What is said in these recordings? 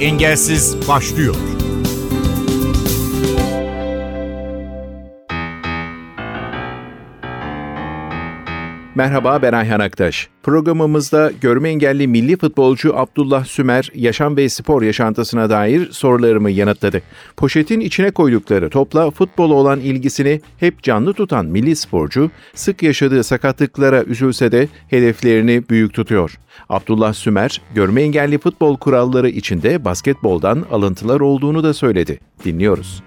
Engelsiz başlıyor. Merhaba ben Ayhan Aktaş. Programımızda görme engelli milli futbolcu Abdullah Sümer yaşam ve spor yaşantısına dair sorularımı yanıtladı. Poşetin içine koydukları topla futbola olan ilgisini hep canlı tutan milli sporcu sık yaşadığı sakatlıklara üzülse de hedeflerini büyük tutuyor. Abdullah Sümer, görme engelli futbol kuralları içinde basketboldan alıntılar olduğunu da söyledi. Dinliyoruz.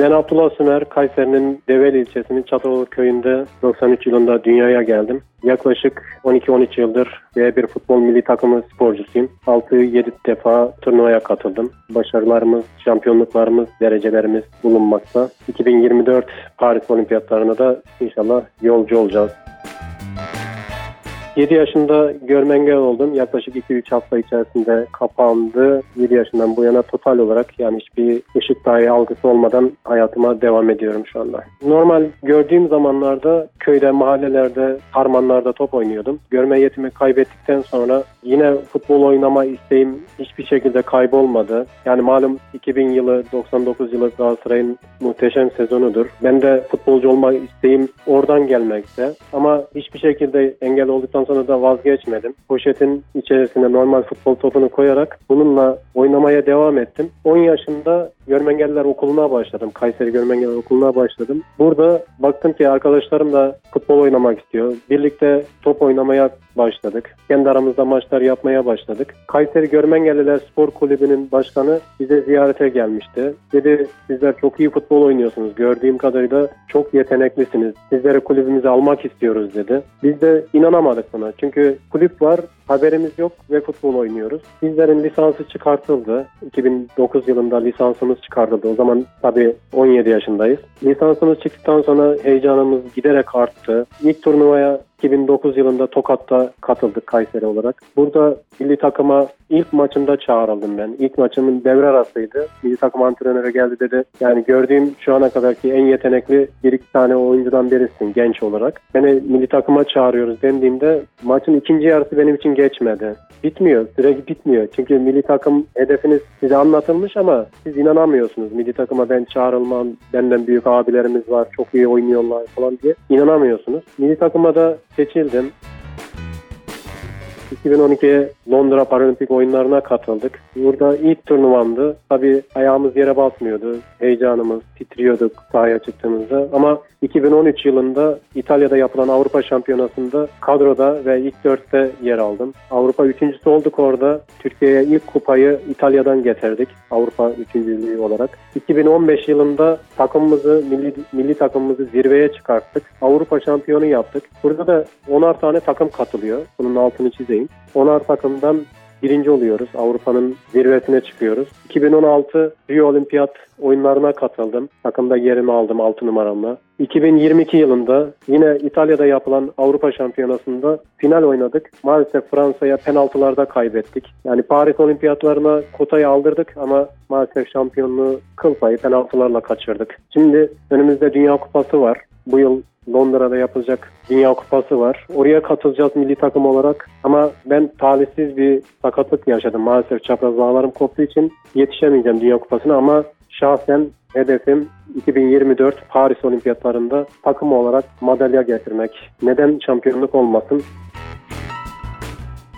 Ben Abdullah Sümer, Kayseri'nin Develi ilçesinin Çataloğlu köyünde 93 yılında dünyaya geldim. Yaklaşık 12-13 yıldır B1 futbol milli takımı sporcusuyum. 6-7 defa turnuvaya katıldım. Başarılarımız, şampiyonluklarımız, derecelerimiz bulunmakta. 2024 Paris Olimpiyatlarına da inşallah yolcu olacağız. 7 yaşında görme engel oldum. Yaklaşık 2-3 hafta içerisinde kapandı. 7 yaşından bu yana total olarak yani hiçbir ışık dahi algısı olmadan hayatıma devam ediyorum şu anda. Normal gördüğüm zamanlarda köyde, mahallelerde, harmanlarda top oynuyordum. Görme yetimi kaybettikten sonra yine futbol oynama isteğim hiçbir şekilde kaybolmadı. Yani malum 2000 yılı, 99 yılı Galatasaray'ın muhteşem sezonudur. Ben de futbolcu olma isteğim oradan gelmekte. Ama hiçbir şekilde engel olduktan Ondan sonra da vazgeçmedim. Poşetin içerisine normal futbol topunu koyarak bununla oynamaya devam ettim. 10 yaşında Görmengelliler Okulu'na başladım. Kayseri Görmengeller Okulu'na başladım. Burada baktım ki arkadaşlarım da futbol oynamak istiyor. Birlikte top oynamaya başladık. Kendi aramızda maçlar yapmaya başladık. Kayseri Görmengelliler Spor Kulübü'nün başkanı bize ziyarete gelmişti. Dedi sizler çok iyi futbol oynuyorsunuz. Gördüğüm kadarıyla çok yeteneklisiniz. Sizleri kulübümüze almak istiyoruz dedi. Biz de inanamadık buna. Çünkü kulüp var, haberimiz yok ve futbol oynuyoruz. Bizlerin lisansı çıkartıldı. 2009 yılında lisansımız çıkartıldı. O zaman tabii 17 yaşındayız. Lisansımız çıktıktan sonra heyecanımız giderek arttı. İlk turnuvaya 2009 yılında Tokat'ta katıldık Kayseri olarak. Burada milli takıma ilk maçında çağrıldım ben. İlk maçımın devre arasıydı. Milli takım antrenörü geldi dedi. Yani gördüğüm şu ana kadarki en yetenekli bir iki tane oyuncudan birisin genç olarak. Beni milli takıma çağırıyoruz dendiğimde maçın ikinci yarısı benim için geçmedi. Bitmiyor. Süre bitmiyor. Çünkü milli takım hedefiniz size anlatılmış ama siz inanamıyorsunuz. Milli takıma ben çağrılmam, benden büyük abilerimiz var, çok iyi oynuyorlar falan diye inanamıyorsunuz. Milli takıma da seçildim. 2012'ye Londra Paralimpik oyunlarına katıldık. Burada ilk turnuvamdı. Tabii ayağımız yere basmıyordu. Heyecanımız, titriyorduk sahaya çıktığımızda. Ama 2013 yılında İtalya'da yapılan Avrupa Şampiyonası'nda kadroda ve ilk dörtte yer aldım. Avrupa üçüncüsü olduk orada. Türkiye'ye ilk kupayı İtalya'dan getirdik. Avrupa üçüncülüğü olarak. 2015 yılında takımımızı, milli, milli takımımızı zirveye çıkarttık. Avrupa şampiyonu yaptık. Burada da 10'ar tane takım katılıyor. Bunun altını çizeyim. 10'ar takımdan birinci oluyoruz. Avrupa'nın zirvesine çıkıyoruz. 2016 Rio Olimpiyat oyunlarına katıldım. Takımda yerimi aldım 6 numaramla. 2022 yılında yine İtalya'da yapılan Avrupa Şampiyonası'nda final oynadık. Maalesef Fransa'ya penaltılarda kaybettik. Yani Paris Olimpiyatlarına kotayı aldırdık ama maalesef şampiyonluğu kıl payı penaltılarla kaçırdık. Şimdi önümüzde Dünya Kupası var. Bu yıl Londra'da yapılacak Dünya Kupası var. Oraya katılacağız milli takım olarak. Ama ben talihsiz bir sakatlık yaşadım. Maalesef çapraz bağlarım koptuğu için yetişemeyeceğim Dünya Kupası'na ama şahsen hedefim 2024 Paris Olimpiyatlarında takım olarak madalya getirmek. Neden şampiyonluk olmasın?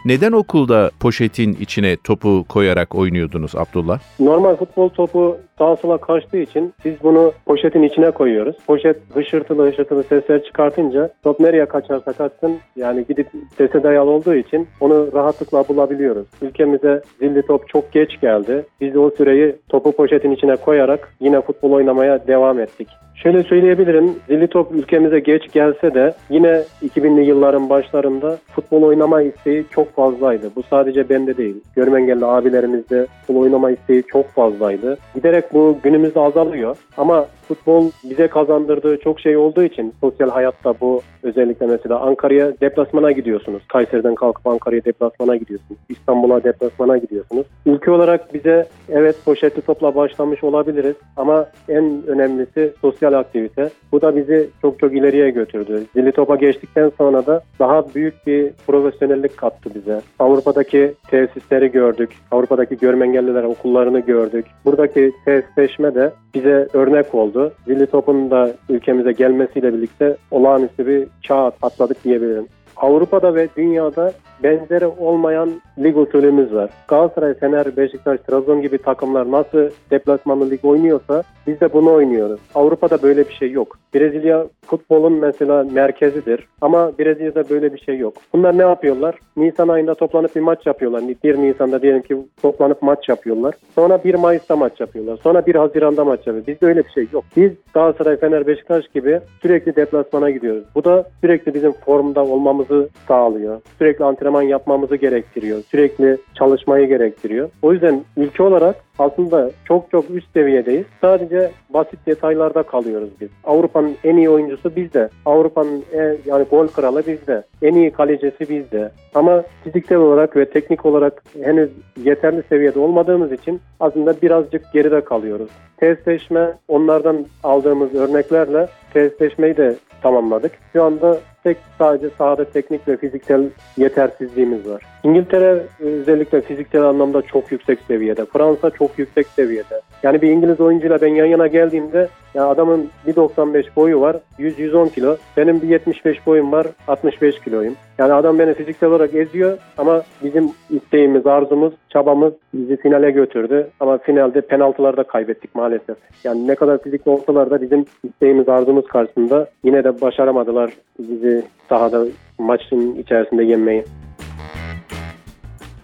Neden okulda poşetin içine topu koyarak oynuyordunuz Abdullah? Normal futbol topu sağa sola kaçtığı için biz bunu poşetin içine koyuyoruz. Poşet hışırtılı hışırtılı sesler çıkartınca top nereye kaçarsa kaçsın yani gidip sese dayalı olduğu için onu rahatlıkla bulabiliyoruz. Ülkemize zilli top çok geç geldi. Biz de o süreyi topu poşetin içine koyarak yine futbol oynamaya devam ettik. Şöyle söyleyebilirim. Zilli top ülkemize geç gelse de yine 2000'li yılların başlarında futbol oynama isteği çok fazlaydı. Bu sadece bende değil. Görme engelli abilerimizde futbol oynama isteği çok fazlaydı. Giderek bu günümüzde azalıyor. Ama futbol bize kazandırdığı çok şey olduğu için sosyal hayatta bu özellikle mesela Ankara'ya deplasmana gidiyorsunuz. Kayseri'den kalkıp Ankara'ya deplasmana gidiyorsunuz. İstanbul'a deplasmana gidiyorsunuz. Ülke olarak bize evet poşetli topla başlamış olabiliriz ama en önemlisi sosyal aktivite. Bu da bizi çok çok ileriye götürdü. Zilli topa geçtikten sonra da daha büyük bir profesyonellik kattı bize. Avrupa'daki tesisleri gördük. Avrupa'daki görme engelliler okullarını gördük. Buradaki tesisleşme de bize örnek oldu. Zilli topun da ülkemize gelmesiyle birlikte olağanüstü bir çağ atladık diyebilirim. Avrupa'da ve dünyada benzeri olmayan lig usulümüz var. Galatasaray, Fener, Beşiktaş, Trabzon gibi takımlar nasıl deplasmanlı lig oynuyorsa biz de bunu oynuyoruz. Avrupa'da böyle bir şey yok. Brezilya futbolun mesela merkezidir ama Brezilya'da böyle bir şey yok. Bunlar ne yapıyorlar? Nisan ayında toplanıp bir maç yapıyorlar. 1 Nisan'da diyelim ki toplanıp maç yapıyorlar. Sonra 1 Mayıs'ta maç yapıyorlar. Sonra 1 Haziran'da maç yapıyorlar. Bizde öyle bir şey yok. Biz Galatasaray, Fener, Beşiktaş gibi sürekli deplasmana gidiyoruz. Bu da sürekli bizim formda olmamızı sağlıyor. Sürekli antrenman yapmamızı gerektiriyor. Sürekli çalışmayı gerektiriyor. O yüzden ülke olarak aslında çok çok üst seviyedeyiz. Sadece basit detaylarda kalıyoruz biz. Avrupa'nın en iyi oyuncusu bizde. Avrupa'nın en, yani gol kralı bizde. En iyi kalecisi bizde. Ama fiziksel olarak ve teknik olarak henüz yeterli seviyede olmadığımız için aslında birazcık geride kalıyoruz. Testleşme onlardan aldığımız örneklerle testleşmeyi de tamamladık. Şu anda tek sadece sahada teknik ve fiziksel yetersizliğimiz var. İngiltere özellikle fiziksel anlamda çok yüksek seviyede. Fransa çok yüksek seviyede. Yani bir İngiliz oyuncuyla ben yan yana geldiğimde ya adamın 1.95 boyu var 100-110 kilo. Benim bir 75 boyum var 65 kiloyum. Yani adam beni fiziksel olarak eziyor ama bizim isteğimiz, arzumuz, çabamız bizi finale götürdü. Ama finalde penaltılarda kaybettik maalesef. Yani ne kadar fizikli olsalar da bizim isteğimiz, arzumuz karşısında yine de başaramadılar bizi sahada maçın içerisinde yenmeyi.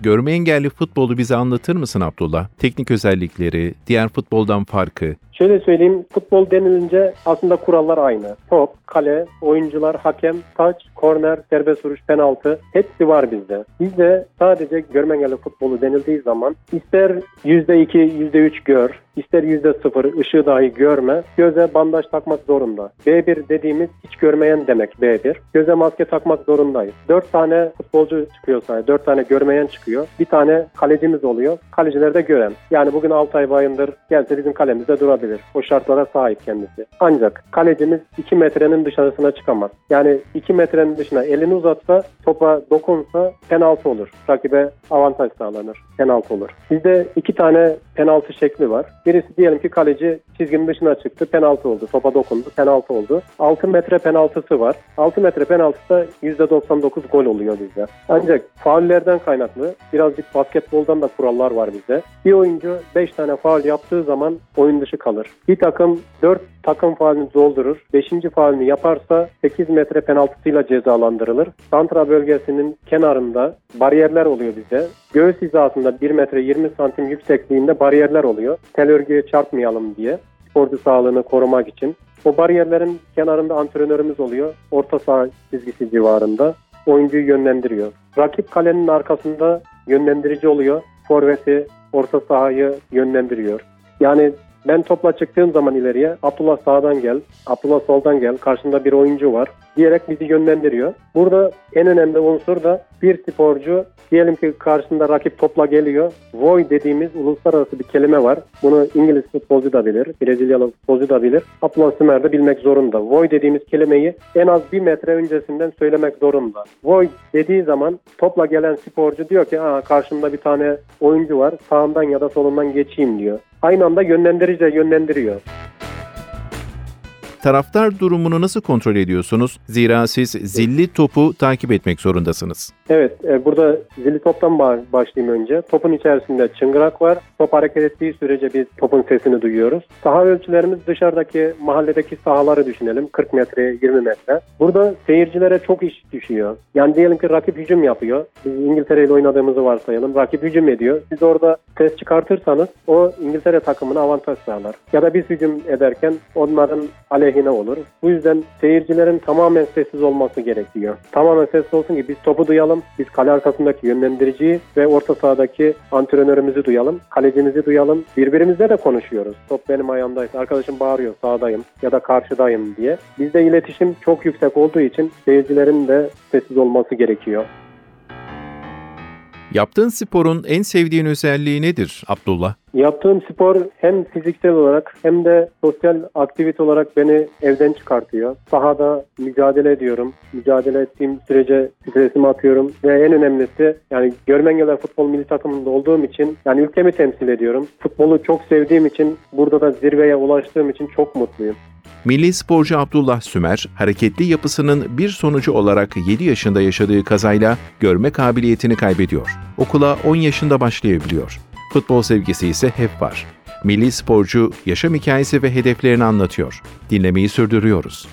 Görme engelli futbolu bize anlatır mısın Abdullah? Teknik özellikleri, diğer futboldan farkı, Şöyle söyleyeyim, futbol denilince aslında kurallar aynı. Top, kale, oyuncular, hakem, taç, korner, serbest vuruş, penaltı hepsi var bizde. Bizde sadece görme engelli futbolu denildiği zaman ister %2, %3 gör, ister %0 ışığı dahi görme, göze bandaj takmak zorunda. B1 dediğimiz hiç görmeyen demek B1. Göze maske takmak zorundayız. 4 tane futbolcu çıkıyor sahaya, 4 tane görmeyen çıkıyor. Bir tane kalecimiz oluyor. Kaleciler de gören. Yani bugün Altay Bayındır gelse bizim kalemizde durabilir. O şartlara sahip kendisi. Ancak kalecimiz 2 metrenin dışarısına çıkamaz. Yani 2 metrenin dışına elini uzatsa topa dokunsa penaltı olur. Rakibe avantaj sağlanır. Penaltı olur. Bizde iki tane penaltı şekli var. Birisi diyelim ki kaleci çizginin dışına çıktı. Penaltı oldu. Topa dokundu. Penaltı oldu. 6 metre penaltısı var. 6 metre penaltısı %99 gol oluyor bizde. Ancak faullerden kaynaklı birazcık basketboldan da kurallar var bizde. Bir oyuncu 5 tane faul yaptığı zaman oyun dışı kalır. Bir takım 4 takım faulünü doldurur. 5. faulünü yaparsa 8 metre penaltısıyla cezalandırılır. Santra bölgesinin kenarında bariyerler oluyor bize. Göğüs hizasında 1 metre 20 santim yüksekliğinde bariyerler oluyor. Tel örgüye çarpmayalım diye sporcu sağlığını korumak için. O bariyerlerin kenarında antrenörümüz oluyor. Orta saha çizgisi civarında. Oyuncuyu yönlendiriyor. Rakip kalenin arkasında yönlendirici oluyor. Forveti, orta sahayı yönlendiriyor. Yani ben topla çıktığım zaman ileriye Abdullah sağdan gel, Abdullah soldan gel, karşında bir oyuncu var diyerek bizi yönlendiriyor. Burada en önemli unsur da bir sporcu diyelim ki karşısında rakip topla geliyor. Voy dediğimiz uluslararası bir kelime var. Bunu İngiliz futbolcu da bilir, Brezilyalı futbolcu da bilir. Abdullah Sümer de bilmek zorunda. Voy dediğimiz kelimeyi en az bir metre öncesinden söylemek zorunda. Voy dediği zaman topla gelen sporcu diyor ki Aa, karşımda bir tane oyuncu var sağından ya da solundan geçeyim diyor. Aynı anda yönlendirici de yönlendiriyor. Taraftar durumunu nasıl kontrol ediyorsunuz? Zira siz zilli topu takip etmek zorundasınız. Evet, e, burada zilli toptan başlayayım önce. Topun içerisinde çıngırak var. Top hareket ettiği sürece biz topun sesini duyuyoruz. Saha ölçülerimiz dışarıdaki mahalledeki sahaları düşünelim. 40 metre, 20 metre. Burada seyircilere çok iş düşüyor. Yani diyelim ki rakip hücum yapıyor. Biz İngiltere ile oynadığımızı varsayalım. Rakip hücum ediyor. Siz orada ses çıkartırsanız o İngiltere takımına avantaj sağlar. Ya da biz hücum ederken onların aleyhine lehine olur. Bu yüzden seyircilerin tamamen sessiz olması gerekiyor. Tamamen sessiz olsun ki biz topu duyalım, biz kale arkasındaki yönlendiriciyi ve orta sahadaki antrenörümüzü duyalım, kalecimizi duyalım. Birbirimizle de konuşuyoruz. Top benim ayağımdaysa, arkadaşım bağırıyor sağdayım ya da karşıdayım diye. Bizde iletişim çok yüksek olduğu için seyircilerin de sessiz olması gerekiyor. Yaptığın sporun en sevdiğin özelliği nedir Abdullah? Yaptığım spor hem fiziksel olarak hem de sosyal aktivite olarak beni evden çıkartıyor. Sahada mücadele ediyorum. Mücadele ettiğim sürece stresimi atıyorum ve en önemlisi yani Görmengeler Futbol Milli Takımında olduğum için yani ülkemi temsil ediyorum. Futbolu çok sevdiğim için burada da zirveye ulaştığım için çok mutluyum. Milli sporcu Abdullah Sümer, hareketli yapısının bir sonucu olarak 7 yaşında yaşadığı kazayla görme kabiliyetini kaybediyor. Okula 10 yaşında başlayabiliyor. Futbol sevgisi ise hep var. Milli sporcu yaşam hikayesi ve hedeflerini anlatıyor. Dinlemeyi sürdürüyoruz.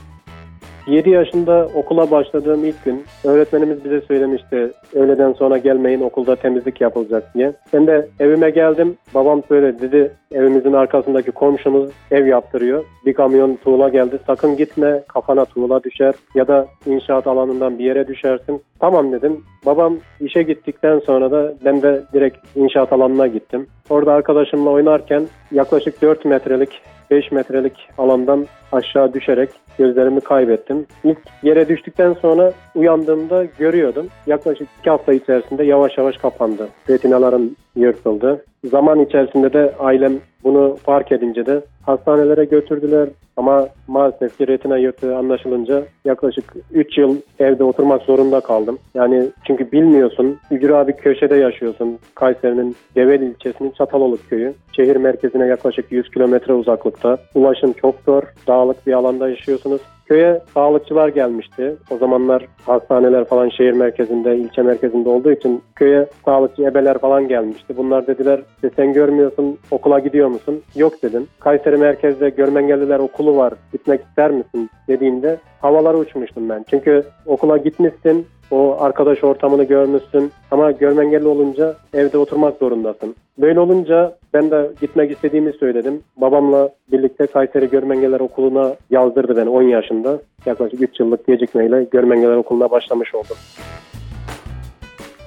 7 yaşında okula başladığım ilk gün öğretmenimiz bize söylemişti öğleden sonra gelmeyin okulda temizlik yapılacak diye. Ben de evime geldim babam söyledi dedi evimizin arkasındaki komşumuz ev yaptırıyor. Bir kamyon tuğla geldi sakın gitme kafana tuğla düşer ya da inşaat alanından bir yere düşersin. Tamam dedim. Babam işe gittikten sonra da ben de direkt inşaat alanına gittim. Orada arkadaşımla oynarken yaklaşık 4 metrelik 5 metrelik alandan aşağı düşerek gözlerimi kaybettim. İlk yere düştükten sonra uyandığımda görüyordum. Yaklaşık 2 hafta içerisinde yavaş yavaş kapandı. Retinalarım yırtıldı. Zaman içerisinde de ailem bunu fark edince de hastanelere götürdüler. Ama maalesef ki retina yırtığı anlaşılınca yaklaşık 3 yıl evde oturmak zorunda kaldım. Yani çünkü bilmiyorsun, ücra bir köşede yaşıyorsun. Kayseri'nin Develi ilçesinin Çataloluk köyü. Şehir merkezine yaklaşık 100 kilometre uzaklıkta. Ulaşım çok zor, dağlık bir alanda yaşıyorsunuz. Köye sağlıkçılar gelmişti. O zamanlar hastaneler falan şehir merkezinde, ilçe merkezinde olduğu için köye sağlıkçı ebeler falan gelmişti. Bunlar dediler sen görmüyorsun okula gidiyor musun? Yok dedim. Kayseri merkezde görmengelliler okulu var gitmek ister misin dediğinde havalara uçmuştum ben. Çünkü okula gitmişsin o arkadaş ortamını görmüşsün ama görmengelli olunca evde oturmak zorundasın. Böyle olunca ben de gitmek istediğimi söyledim. Babamla birlikte Kayseri Görmengeler Okulu'na yazdırdı beni 10 yaşında. Yaklaşık 3 yıllık gecikmeyle Görmengeler Okulu'na başlamış oldum.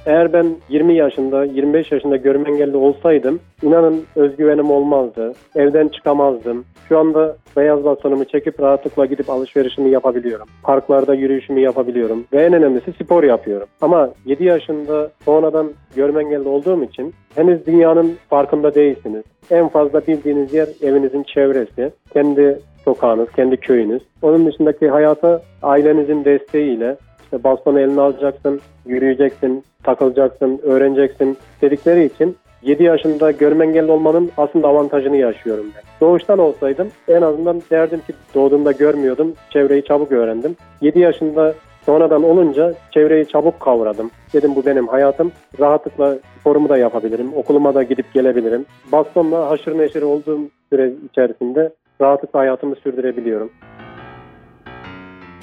Eğer ben 20 yaşında, 25 yaşında görme engelli olsaydım inanın özgüvenim olmazdı. Evden çıkamazdım. Şu anda beyaz bastonumu çekip rahatlıkla gidip alışverişimi yapabiliyorum. Parklarda yürüyüşümü yapabiliyorum. Ve en önemlisi spor yapıyorum. Ama 7 yaşında sonradan görme engelli olduğum için henüz dünyanın farkında değilsiniz. En fazla bildiğiniz yer evinizin çevresi. Kendi sokağınız, kendi köyünüz. Onun dışındaki hayata ailenizin desteğiyle işte bastonu eline alacaksın, yürüyeceksin, takılacaksın, öğreneceksin dedikleri için 7 yaşında görme engelli olmanın aslında avantajını yaşıyorum ben. Doğuştan olsaydım en azından derdim ki doğduğumda görmüyordum, çevreyi çabuk öğrendim. 7 yaşında sonradan olunca çevreyi çabuk kavradım. Dedim bu benim hayatım. Rahatlıkla sporumu da yapabilirim, okuluma da gidip gelebilirim. Bastonla haşır neşir olduğum süre içerisinde rahatlıkla hayatımı sürdürebiliyorum.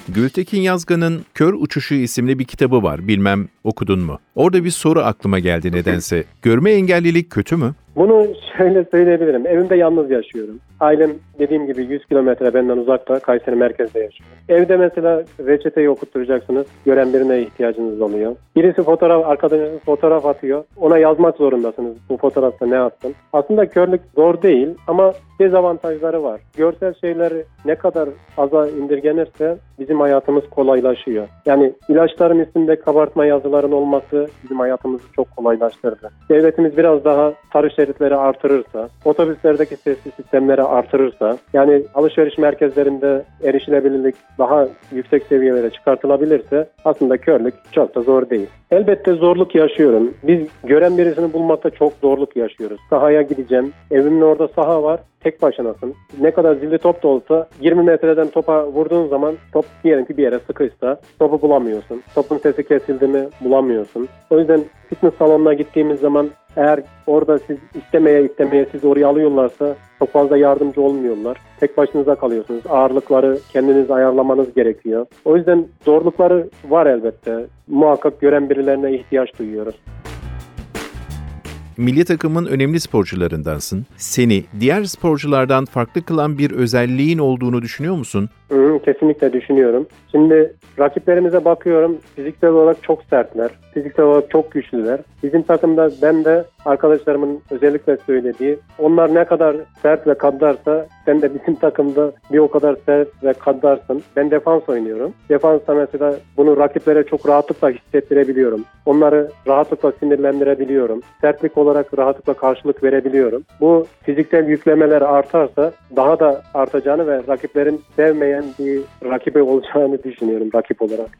Gültekin Yazgan'ın Kör Uçuşu isimli bir kitabı var. Bilmem okudun mu? Orada bir soru aklıma geldi nedense. Görme engellilik kötü mü? Bunu şöyle söyleyebilirim. Evimde yalnız yaşıyorum. Ailem dediğim gibi 100 kilometre benden uzakta Kayseri merkezde yaşıyor. Evde mesela reçeteyi okutturacaksınız. Gören birine ihtiyacınız oluyor. Birisi fotoğraf, arkadaşınız fotoğraf atıyor. Ona yazmak zorundasınız. Bu fotoğrafta ne attın? Aslında körlük zor değil ama dezavantajları var. Görsel şeyleri ne kadar aza indirgenirse bizim hayatımız kolaylaşıyor. Yani ilaçların üstünde kabartma yazıların olması bizim hayatımızı çok kolaylaştırdı. Devletimiz biraz daha sarı şeritleri artırırsa, otobüslerdeki sesli sistemleri artırırsa, yani alışveriş merkezlerinde erişilebilirlik daha yüksek seviyelere çıkartılabilirse aslında körlük çok da zor değil. Elbette zorluk yaşıyorum. Biz gören birisini bulmakta çok zorluk yaşıyoruz. Sahaya gideceğim. Evimin orada saha var. Tek başınasın. Ne kadar zilli top da olsa 20 metreden topa vurduğun zaman top diyelim ki bir yere sıkışsa topu bulamıyorsun. Topun sesi kesildi mi bulamıyorsun. O yüzden fitness salonuna gittiğimiz zaman eğer orada siz istemeye istemeye siz oraya alıyorlarsa çok fazla yardımcı olmuyorlar. Tek başınıza kalıyorsunuz. Ağırlıkları kendiniz ayarlamanız gerekiyor. O yüzden zorlukları var elbette. Muhakkak gören birilerine ihtiyaç duyuyoruz. milli takımın önemli sporcularındansın. Seni diğer sporculardan farklı kılan bir özelliğin olduğunu düşünüyor musun? Hı, kesinlikle düşünüyorum. Şimdi rakiplerimize bakıyorum. Fiziksel olarak çok sertler. Fiziksel olarak çok güçlüler. Bizim takımda ben de arkadaşlarımın özellikle söylediği onlar ne kadar sert ve kaddarsa sen de bizim takımda bir o kadar sert ve kaddarsın. Ben defans oynuyorum. Defansta mesela bunu rakiplere çok rahatlıkla hissettirebiliyorum. Onları rahatlıkla sinirlendirebiliyorum. Sertlik olarak rahatlıkla karşılık verebiliyorum. Bu fiziksel yüklemeler artarsa daha da artacağını ve rakiplerin sevmeyen bir rakibi olacağını düşünüyorum rakip olarak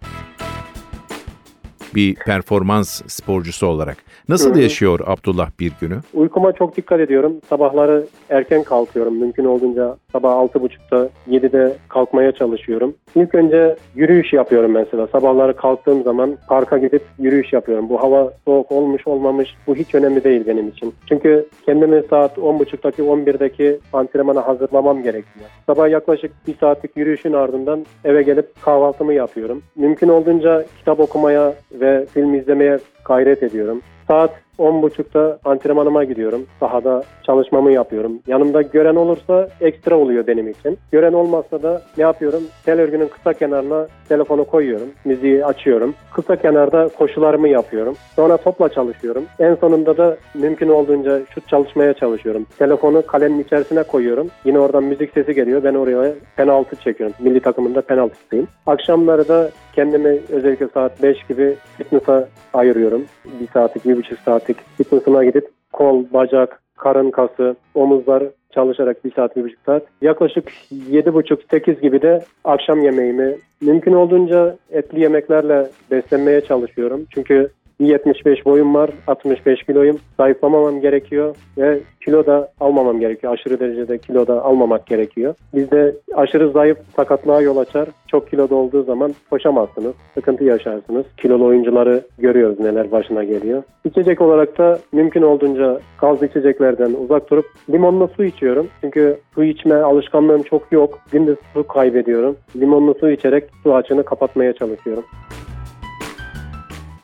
bir performans sporcusu olarak. Nasıl Hı-hı. yaşıyor Abdullah bir günü? Uykuma çok dikkat ediyorum. Sabahları erken kalkıyorum. Mümkün olduğunca sabah 6.30'da 7'de kalkmaya çalışıyorum. İlk önce yürüyüş yapıyorum mesela. Sabahları kalktığım zaman parka gidip yürüyüş yapıyorum. Bu hava soğuk olmuş olmamış bu hiç önemli değil benim için. Çünkü kendimi saat 10.30'daki 11'deki antrenmana hazırlamam gerekiyor. Sabah yaklaşık bir saatlik yürüyüşün ardından eve gelip kahvaltımı yapıyorum. Mümkün olduğunca kitap okumaya ve film izlemeye gayret ediyorum. Saat 10.30'da antrenmanıma gidiyorum. Sahada çalışmamı yapıyorum. Yanımda gören olursa ekstra oluyor benim için. Gören olmazsa da ne yapıyorum? Tel örgünün kısa kenarına telefonu koyuyorum. Müziği açıyorum. Kısa kenarda koşularımı yapıyorum. Sonra topla çalışıyorum. En sonunda da mümkün olduğunca şut çalışmaya çalışıyorum. Telefonu kalenin içerisine koyuyorum. Yine oradan müzik sesi geliyor. Ben oraya penaltı çekiyorum. Milli takımında penaltısıyım. Akşamları da kendimi özellikle saat 5 gibi fitness'a ayırıyorum. Bir saatlik, bir buçuk saatlik fitness'ıma gidip kol, bacak, karın kası, omuzlar çalışarak bir saat, bir buçuk saat. Yaklaşık yedi buçuk, sekiz gibi de akşam yemeğimi mümkün olduğunca etli yemeklerle beslenmeye çalışıyorum. Çünkü 1.75 boyum var, 65 kiloyum. Zayıflamamam gerekiyor ve kilo da almamam gerekiyor. Aşırı derecede kilo da almamak gerekiyor. Bizde aşırı zayıf sakatlığa yol açar. Çok kiloda olduğu zaman koşamazsınız. Sıkıntı yaşarsınız. Kilolu oyuncuları görüyoruz neler başına geliyor. İçecek olarak da mümkün olduğunca gazlı içeceklerden uzak durup limonlu su içiyorum. Çünkü su içme alışkanlığım çok yok. Günde su kaybediyorum. Limonlu su içerek su açığını kapatmaya çalışıyorum.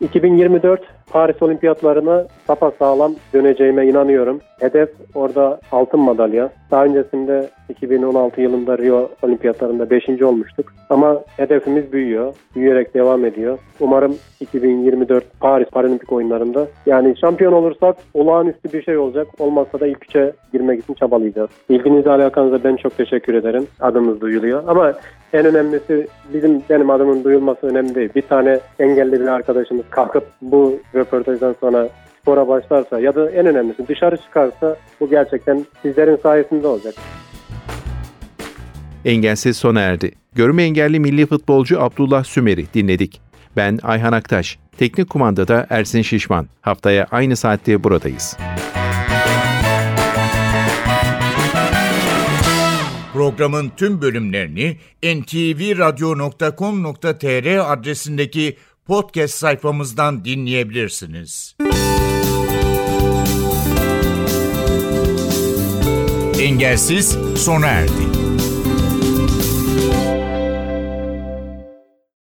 2024 Paris Olimpiyatlarına sapa sağlam döneceğime inanıyorum. Hedef orada altın madalya. Daha öncesinde 2016 yılında Rio Olimpiyatlarında 5. olmuştuk. Ama hedefimiz büyüyor. Büyüyerek devam ediyor. Umarım 2024 Paris Paralimpik oyunlarında yani şampiyon olursak olağanüstü bir şey olacak. Olmazsa da ilk üçe girmek için çabalayacağız. İlginize alakanıza ben çok teşekkür ederim. Adımız duyuluyor. Ama en önemlisi bizim benim adımın duyulması önemli değil. Bir tane engelli bir arkadaşımız kalkıp bu röportajdan sonra spora başlarsa ya da en önemlisi dışarı çıkarsa bu gerçekten sizlerin sayesinde olacak. Engelsiz sona erdi. Görme engelli milli futbolcu Abdullah Sümer'i dinledik. Ben Ayhan Aktaş. Teknik kumandada Ersin Şişman. Haftaya aynı saatte buradayız. Programın tüm bölümlerini ntvradio.com.tr adresindeki podcast sayfamızdan dinleyebilirsiniz. Engelsiz sona erdi.